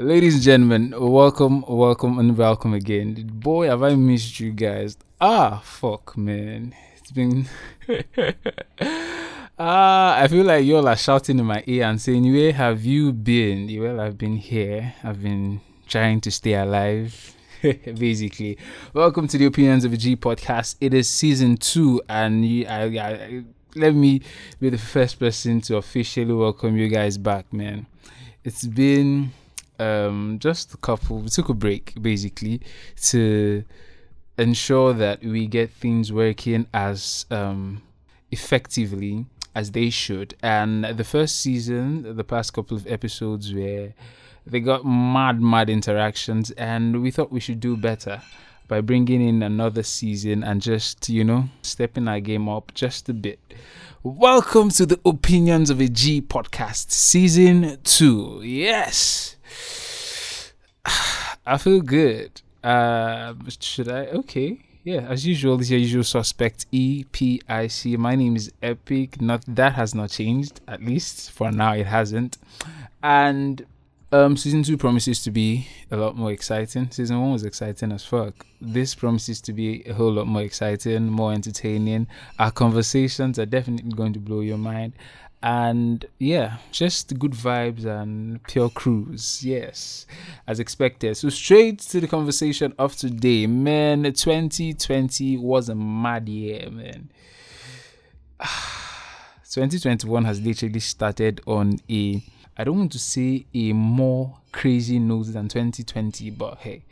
Ladies and gentlemen, welcome, welcome, and welcome again. Boy, have I missed you guys. Ah, fuck, man. It's been. ah, I feel like y'all are shouting in my ear and saying, Where have you been? Well, I've been here. I've been trying to stay alive. Basically, welcome to the Opinions of a G podcast. It is season two, and I, I, let me be the first person to officially welcome you guys back, man. It's been um, just a couple. We took a break basically to ensure that we get things working as um, effectively as they should. And the first season, the past couple of episodes where they got mad, mad interactions, and we thought we should do better by bringing in another season and just, you know, stepping our game up just a bit. Welcome to the Opinions of a G podcast, season two. Yes. I feel good. Uh, should I? Okay. Yeah, as usual, this is your usual suspect, E P I C. My name is Epic. Not that has not changed, at least for now, it hasn't. And um, season two promises to be a lot more exciting. Season one was exciting as fuck. This promises to be a whole lot more exciting, more entertaining. Our conversations are definitely going to blow your mind and yeah, just good vibes and pure cruise. Yes, as expected. So straight to the conversation of today, man. 2020 was a mad year, man. 2021 has literally started on a I don't want to say a more crazy note than 2020, but hey,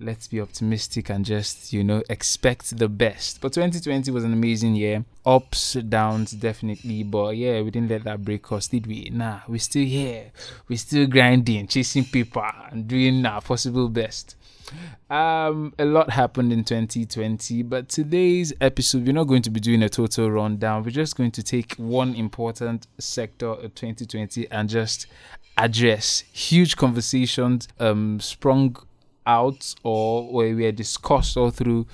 let's be optimistic and just you know expect the best. But 2020 was an amazing year. Ups downs definitely. But yeah we didn't let that break us did we? Nah we're still here. We're still grinding chasing paper and doing our possible best. Um a lot happened in 2020 but today's episode we're not going to be doing a total rundown. We're just going to take one important sector of 2020 and just address huge conversations um sprung out or where we had discussed all through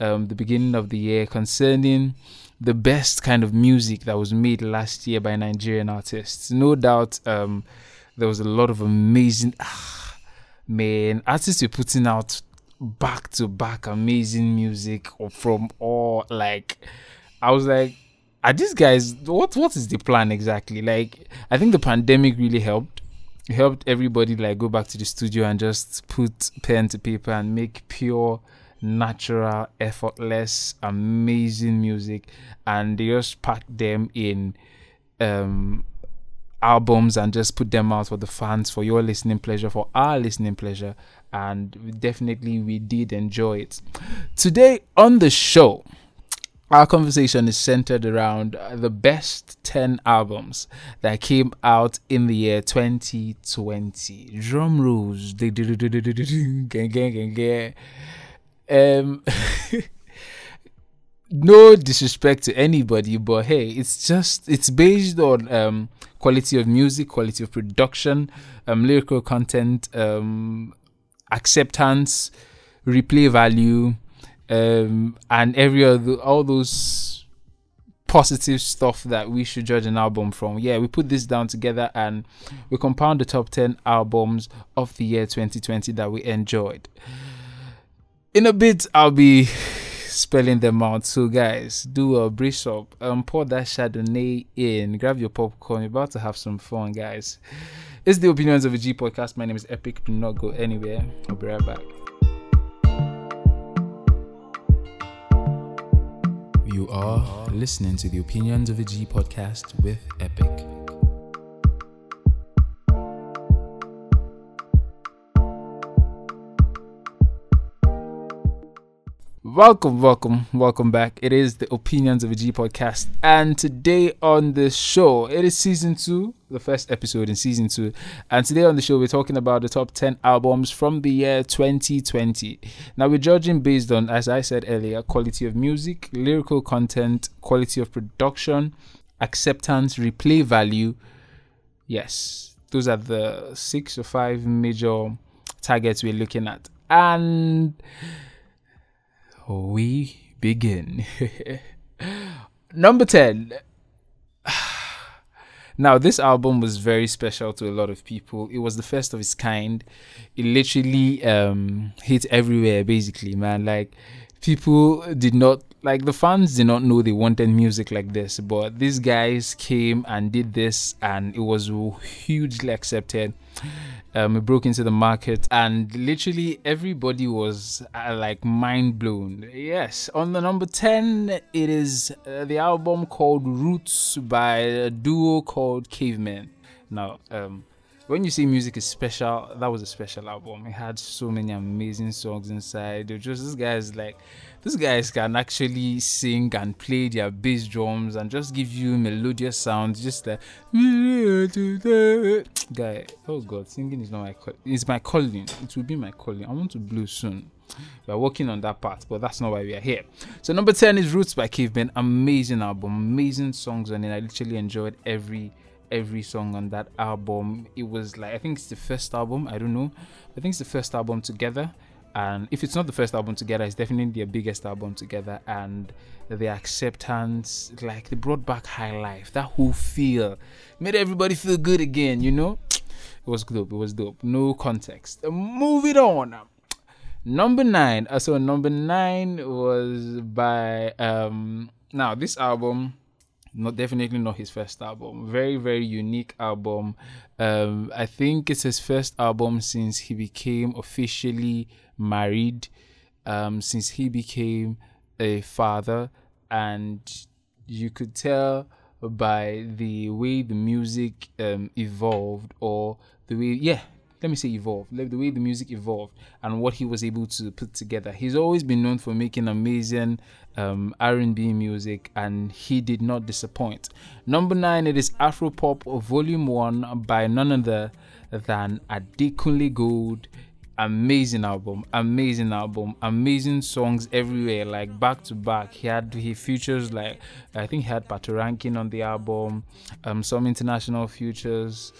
um, the beginning of the year concerning the best kind of music that was made last year by Nigerian artists. No doubt um, there was a lot of amazing, ah, man, artists were putting out back to back amazing music from all like, I was like, are these guys what what is the plan exactly? Like, I think the pandemic really helped helped everybody like go back to the studio and just put pen to paper and make pure natural effortless amazing music. And they just pack them in um albums and just put them out for the fans for your listening pleasure for our listening pleasure. And definitely we did enjoy it. Today on the show our conversation is centered around the best 10 albums that came out in the year 2020. Drum rolls. Um, no disrespect to anybody, but hey, it's just, it's based on um, quality of music, quality of production, um, lyrical content, um, acceptance, replay value um, and every other all those positive stuff that we should judge an album from. Yeah, we put this down together and we compound the top 10 albums of the year 2020 that we enjoyed. In a bit, I'll be spelling them out. So, guys, do a brace up. Um, pour that Chardonnay in. Grab your popcorn. You're about to have some fun, guys. It's the Opinions of a G podcast. My name is Epic. Do not go anywhere. I'll be right back. You are listening to the Opinions of a G podcast with Epic. Welcome, welcome, welcome back. It is the Opinions of a G podcast, and today on the show, it is season two, the first episode in season two. And today on the show, we're talking about the top 10 albums from the year 2020. Now, we're judging based on, as I said earlier, quality of music, lyrical content, quality of production, acceptance, replay value. Yes, those are the six or five major targets we're looking at. And we begin. Number 10. Now, this album was very special to a lot of people. It was the first of its kind. It literally um, hit everywhere, basically, man. Like, people did not like the fans did not know they wanted music like this but these guys came and did this and it was hugely accepted um, it broke into the market and literally everybody was uh, like mind blown yes on the number 10 it is uh, the album called roots by a duo called cavemen now um, when you say music is special, that was a special album. It had so many amazing songs inside. It was just this guy's like these guys can actually sing and play their bass drums and just give you melodious sounds, just like guy. Oh God, singing is not my call. It's my calling. It will be my calling. I want to blow soon. We are working on that part, but that's not why we are here. So number ten is Roots by Cavemen. Amazing album, amazing songs on it. I literally enjoyed every every song on that album. It was like I think it's the first album. I don't know. I think it's the first album together. And if it's not the first album together, it's definitely their biggest album together. And the acceptance, like they brought back high life, that whole feel, made everybody feel good again. You know, it was dope. It was dope. No context. Moving on. Number nine. Uh, so number nine was by um. Now this album not definitely not his first album. Very very unique album. Um i think it's his first album since he became officially married um since he became a father. And you could tell by the way the music um evolved or the way yeah let me say evolved the way the music evolved and what he was able to put together. He's always been known for making amazing um, r&b music and he did not disappoint. Number nine it is afropop volume one by none other than adekunle gold. Amazing album amazing album amazing songs everywhere like back to back. He had he features like i think he had patoranking on the album um some international features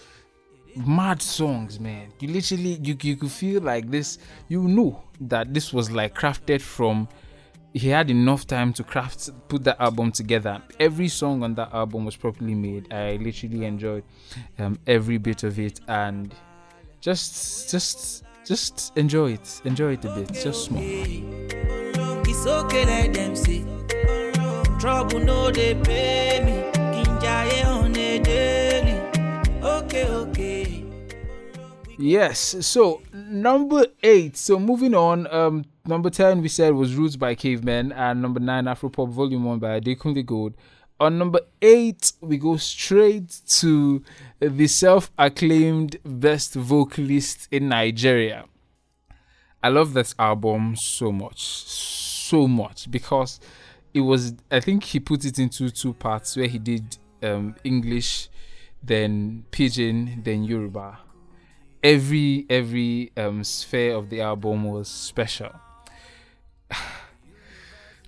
mad songs, man. You literally you you could feel like this. You know that this was like crafted from. He had enough time to craft put that album together. Every song on that album was properly made. I literally enjoyed um, every bit of it and just just just enjoy it. Enjoy it a bit. Just small. It's okay, let them see. Trouble no they pay me. daily. Okay, okay. Yes. So number eight. So moving on. Um, number ten we said was Roots by Cavemen, and number nine Afropop Volume One by Adekunle Gold. On number eight, we go straight to the self-acclaimed best vocalist in Nigeria. I love this album so much, so much because it was. I think he put it into two parts where he did um, English, then Pidgin, then Yoruba every every um, sphere of the album was special.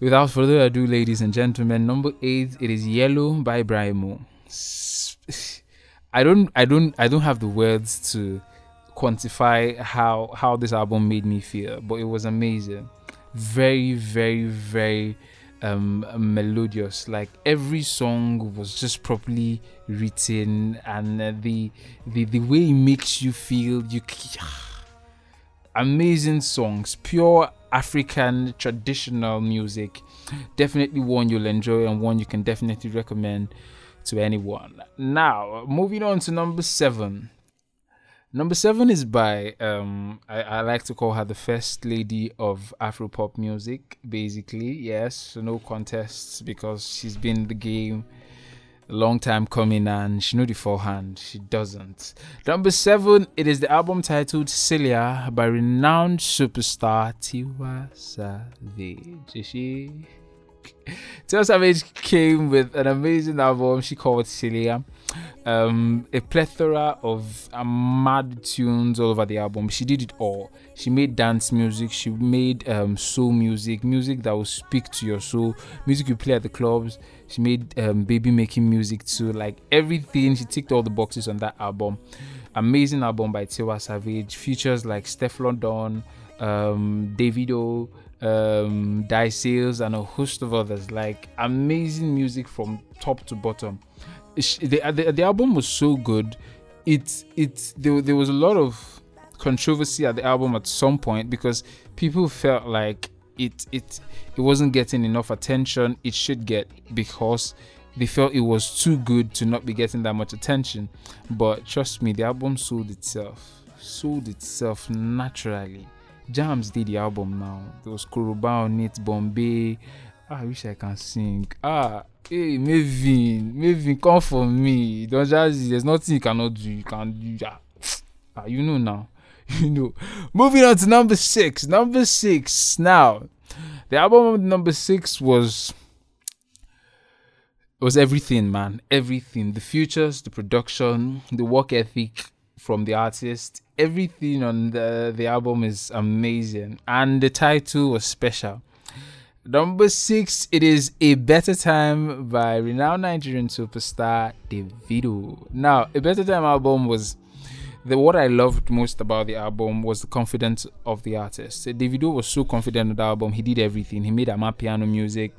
Without further ado, ladies and gentlemen, number eight, it is Yellow by Brymo. I don't I don't I don't have the words to quantify how how this album made me feel, but it was amazing. Very, very, very um, melodious. Like every song was just properly written, and uh, the the the way it makes you feel. You amazing songs, pure African traditional music. Definitely one you'll enjoy and one you can definitely recommend to anyone. Now, moving on to number seven. Number seven is by um I, I like to call her the first lady of Afropop music, basically. Yes, no contests because she's been the game a long time coming and she knew the forehand. She doesn't. Number seven, it is the album titled Celia by renowned superstar Tiwa Savage. She Tiwa Savage came with an amazing album she called Celia um, a plethora of uh, mad tunes all over the album. She did it all. She made dance music. She made um, soul music, music that will speak to your soul, music you play at the clubs. She made um, baby making music too. Like everything, she ticked all the boxes on that album. Amazing album by Tiwa Savage. Features like Stefflon Don, um, Davido, um, Dice Ailes, and a host of others. Like amazing music from top to bottom. The, the the album was so good. It it there, there was a lot of controversy at the album at some point because people felt like it it it wasn't getting enough attention it should get because they felt it was too good to not be getting that much attention. But trust me, the album sold itself. Sold itself naturally. Jams did the album now. There was Koroba on it, Bombay. Ah, I wish I can sing. Ah, hey, Mavin, Mavin, come for me. Don't just, there's nothing you cannot do. You can do. Ah, ah you know now. You know. Moving on to number six. Number six. Now, the album number six was was everything, man. Everything. The futures, the production, the work ethic from the artist. Everything on the, the album is amazing. And the title was special. Number six, it is A Better Time by renowned Nigerian superstar Davido. Now, A Better Time album was the what I loved most about the album was the confidence of the artist. Davido was so confident in the album. He did everything. He made amapiano music.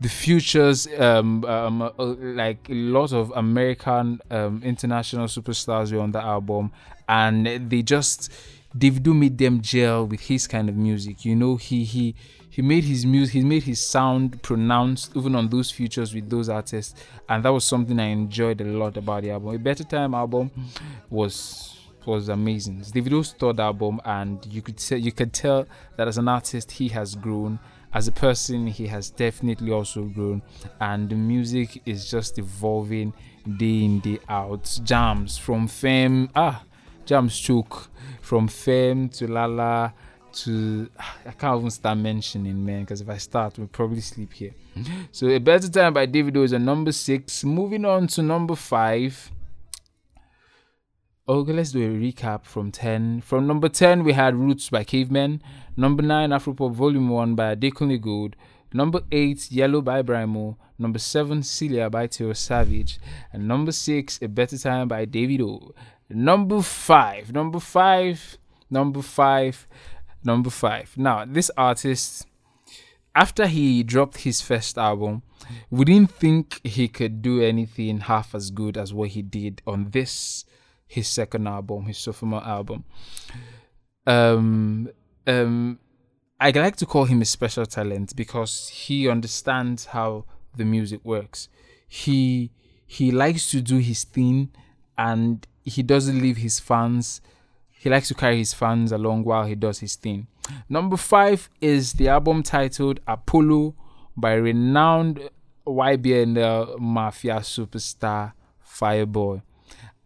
The futures, um, um, uh, like a lot of American um, international superstars were on the album, and they just Davido made them gel with his kind of music. You know, he he he made his music, he made his sound pronounced even on those features with those artists, and that was something I enjoyed a lot about the album. A Better Time album was was amazing. It's third album, and you could say you could tell that as an artist he has grown. As a person, he has definitely also grown, and the music is just evolving day in day out. Jams from FEM, ah, jams choke from FEM to Lala to I can't even start mentioning man because if I start we'll probably sleep here. Mm-hmm. So a better time by Davido is a number six. Moving on to number five. Okay, let's do a recap from 10. From number 10, we had Roots by Cavemen. Number 9, Afropop Volume 1 by Adekunle Gold. Number 8, Yellow by Brymo. Number 7, Celia by Tiwa Savage. And number 6, A Better Time by Davido. Number 5, number 5, number 5, number 5. Now, this artist, after he dropped his first album, we didn't think he could do anything half as good as what he did on this his second album, his sophomore album. Um, um, I like to call him a special talent because he understands how the music works. He he likes to do his thing, and he doesn't leave his fans. He likes to carry his fans along while he does his thing. Number five is the album titled Apollo by renowned YBNL Mafia superstar Fireboy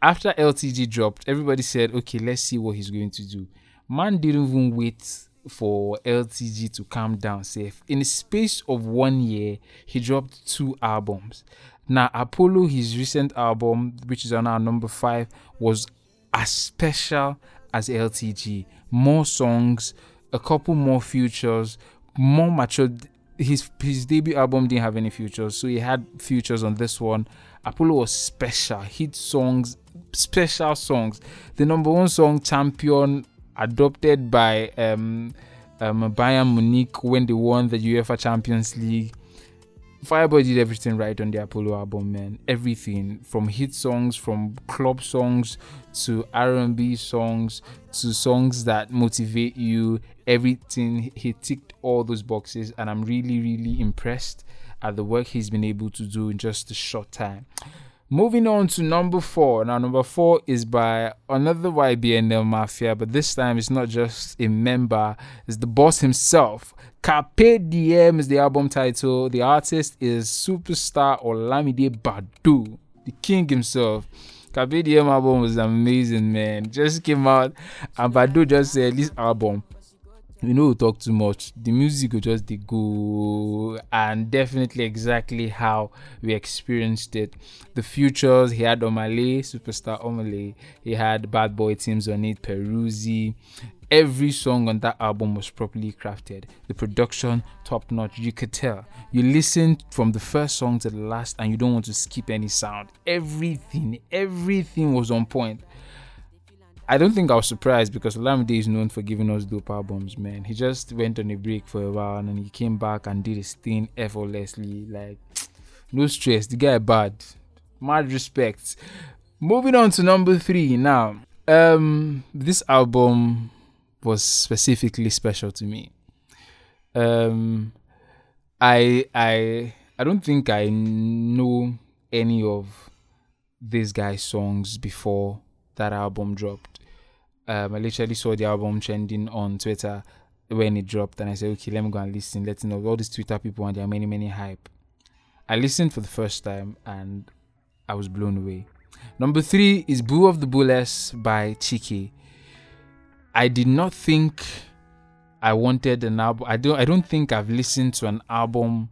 after LTG dropped, everybody said, okay, let's see what he's going to do. Man didn't even wait for LTG to calm down safe. In the space of one year, he dropped two albums. Now, Apollo, his recent album, which is on our number five, was as special as LTG. More songs, a couple more features, more mature. His his debut album didn't have any features, so he had features on this one. Apollo was special, hit songs, special songs. The number one song, Champion, adopted by um, um, Bayern Munich when they won the UEFA Champions League. Fireboy did everything right on the Apollo album, man. Everything from hit songs, from club songs to R&B songs to songs that motivate you. Everything he ticked all those boxes, and I'm really, really impressed at the work he's been able to do in just a short time. Moving on to number four. Now, number four is by another YBNL Mafia, but this time it's not just a member, it's the boss himself. Carpe Diem is the album title. The artist is superstar Olamide Baddo, the king himself. Carpe Diem album was amazing, man. Just came out, and Baddo just said, This album we know we talk too much. The music will just dey go and definitely exactly how we experienced it. The futures he had Omah Lay superstar Omah Lay he had Bad Boy Timz on it peruzzi. Every song on that album was properly crafted. The production top notch. You could tell. You listen from the first song to the last and you don't want to skip any sound. Everything everything was on point I don't think I was surprised because Olamide is known for giving us dope albums, man. He just went on a break for a while and then he came back and did his thing effortlessly. Like, no stress. The guy bad. Mad respect. Moving on to number three now. Um, this album was specifically special to me. Um, I I I don't think I know any of this guy's songs before that album dropped. Um, I literally saw the album trending on Twitter when it dropped, and I said, okay, let me go and listen. Let's know all these Twitter people and there are many many hype. I listened for the first time and I was blown away. Number three is Boo of the Booless by Chike. I did not think I wanted an album. I don't. I don't think I've listened to an album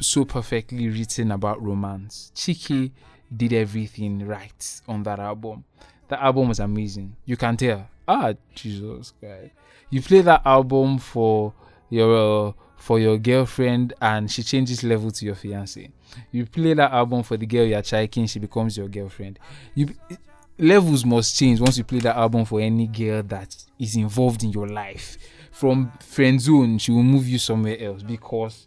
so perfectly written about romance. Chike did everything right on that album. That album was amazing. You can tell. Ah, Jesus Christ! You play that album for your uh, for your girlfriend, and she changes level to your fiance. You play that album for the girl you're chiking, she becomes your girlfriend. You levels must change once you play that album for any girl that is involved in your life. From friend zone, she will move you somewhere else because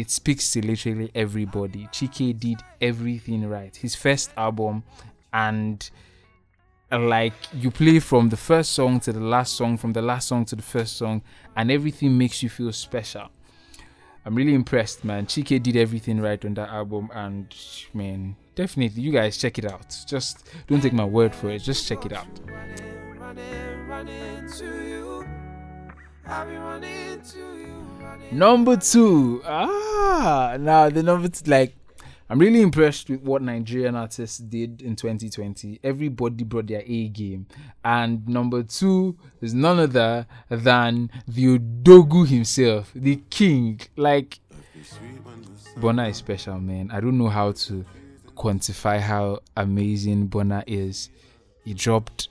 it speaks to literally everybody. Chike did everything right. His first album, and like you play from the first song to the last song, from the last song to the first song, and everything makes you feel special. I'm really impressed, man. Chike did everything right on that album, and man, definitely, you guys check it out. Just don't take my word for it. Just check it out. Number two, ah, now the number two, like I'm really impressed with what Nigerian artists did in 2020. Everybody brought their A game. And number two is none other than the Odogwu himself, the king. Like, Burna is special, man. I don't know how to quantify how amazing Burna is. He dropped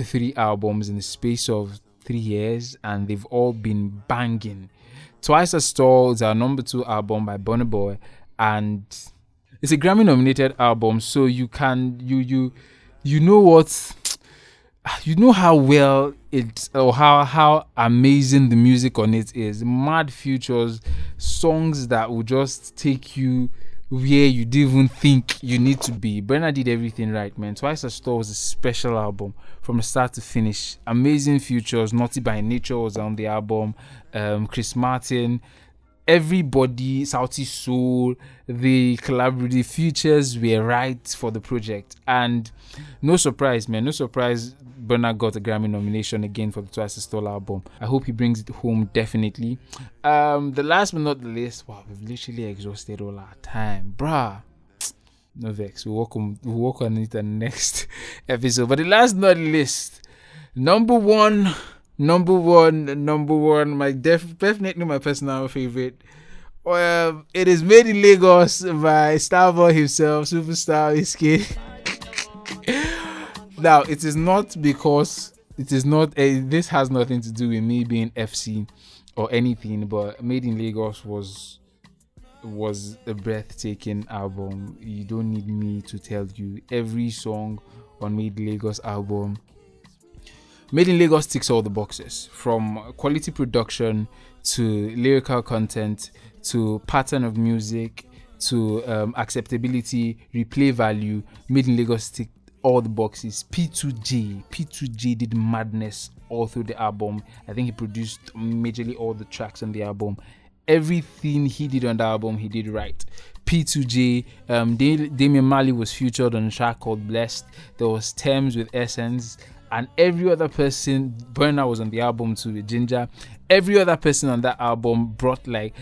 three albums in the space of three years, and they've all been banging. Twice as Tall is our number two album by Burna Boy, and it's a Grammy nominated album, so you can you you you know what you know how well it or how how amazing the music on it is. Mad features, songs that will just take you where you didn't even think you need to be. Burna did everything right, man. Twice as Tall was a special album from start to finish. Amazing features. Naughty by Nature was on the album. Um, Chris Martin, everybody, Sauti Sol, the collaborative features were right for the project. And no surprise, man, no surprise, Burna got a Grammy nomination again for the Twice as Tall album. I hope he brings it home definitely. Um, the last but not the least, wow, we've literally exhausted all our time, bruh. No vex, we'll work on we'll work on it the next episode. But the last not the least, number one number one, number one, my def- definitely my personal favorite. Well, it is made in Lagos by Starboy himself, superstar Wizkid. now, it is not because it is not. Uh, this has nothing to do with me being FC or anything, but Made in Lagos was was a breathtaking album. You don't need me to tell you. Every song on Made in Lagos album Made in Lagos ticks all the boxes from quality production to lyrical content to pattern of music to um, acceptability, replay value. Made in Lagos ticked all the boxes. P2J, P2J did madness all through the album. I think he produced majorly all the tracks on the album. Everything he did on the album, he did right. P2J, um, Damian Marley was featured on a track called Blessed. There was Tems with Essence and every other person Burna was on the album too with Ginger. Every other person on that album brought like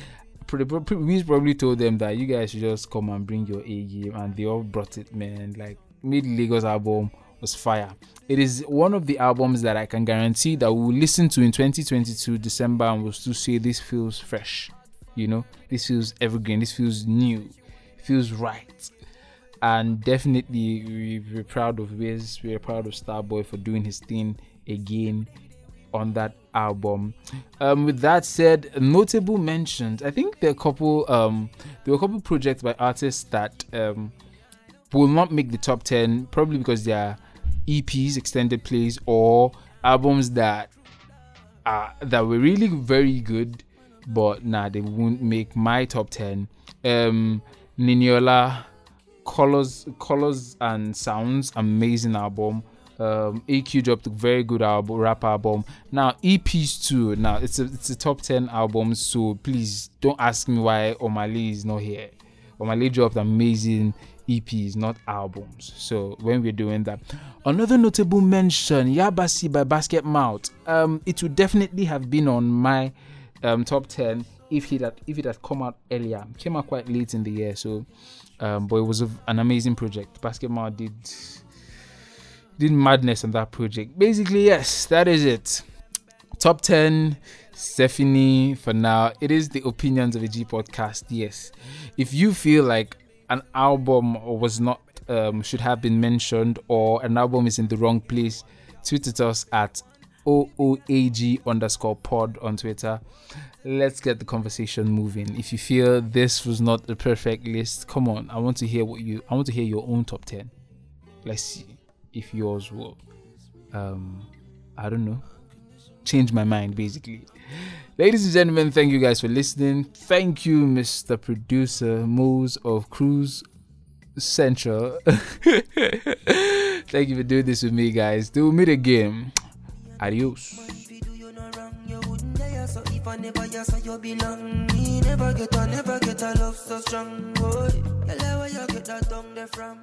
we probably told them that you guys should just come and bring your A game, and they all brought it, man. Like Mid Lagos album was fire. It is one of the albums that I can guarantee that we'll listen to in 2022 December and we'll still say this feels fresh. You know, this feels evergreen. This feels new. Feels right and definitely we, we're proud of Wiz. We're proud of Starboy for doing his thing again on that album. Um, with that said, notable mentions. I think there are a couple. Um, there were a couple projects by artists that um, will not make the top ten, probably because they are EPs, extended plays, or albums that are that were really very good, but nah, they won't make my top ten. Um, Niniola colors, colors and sounds, amazing album. Um, AQ dropped a very good album, rap album. Now EPs too. Now it's a it's a top ten album. So please don't ask me why Omah Lay is not here. Omah Lay dropped amazing EPs, not albums. So when we're doing that, another notable mention, Yabasi by Basket Mouth. Um, it would definitely have been on my um top ten if it had if it had come out earlier. It came out quite late in the year, so um, but it was a, an amazing project. Basket Mouth did did madness on that project. Basically, yes, that is it. Top 10 Stephanie for now. It is the opinions of a G podcast. Yes. If you feel like an album was not um, should have been mentioned or an album is in the wrong place, tweet at us at OOAG underscore pod on Twitter. Let's get the conversation moving. If you feel this was not the perfect list, come on. I want to hear what you I want to hear your own top 10. Let's see if yours will um I don't know change my mind basically. Ladies and gentlemen, thank you guys for listening. Thank you, Mr. Producer Mose of Cruise Central. thank you for doing this with me, guys. Do meet again. Adios. So if I never you belong, me never get never get a love so strong. Boy, where you get that tongue there from?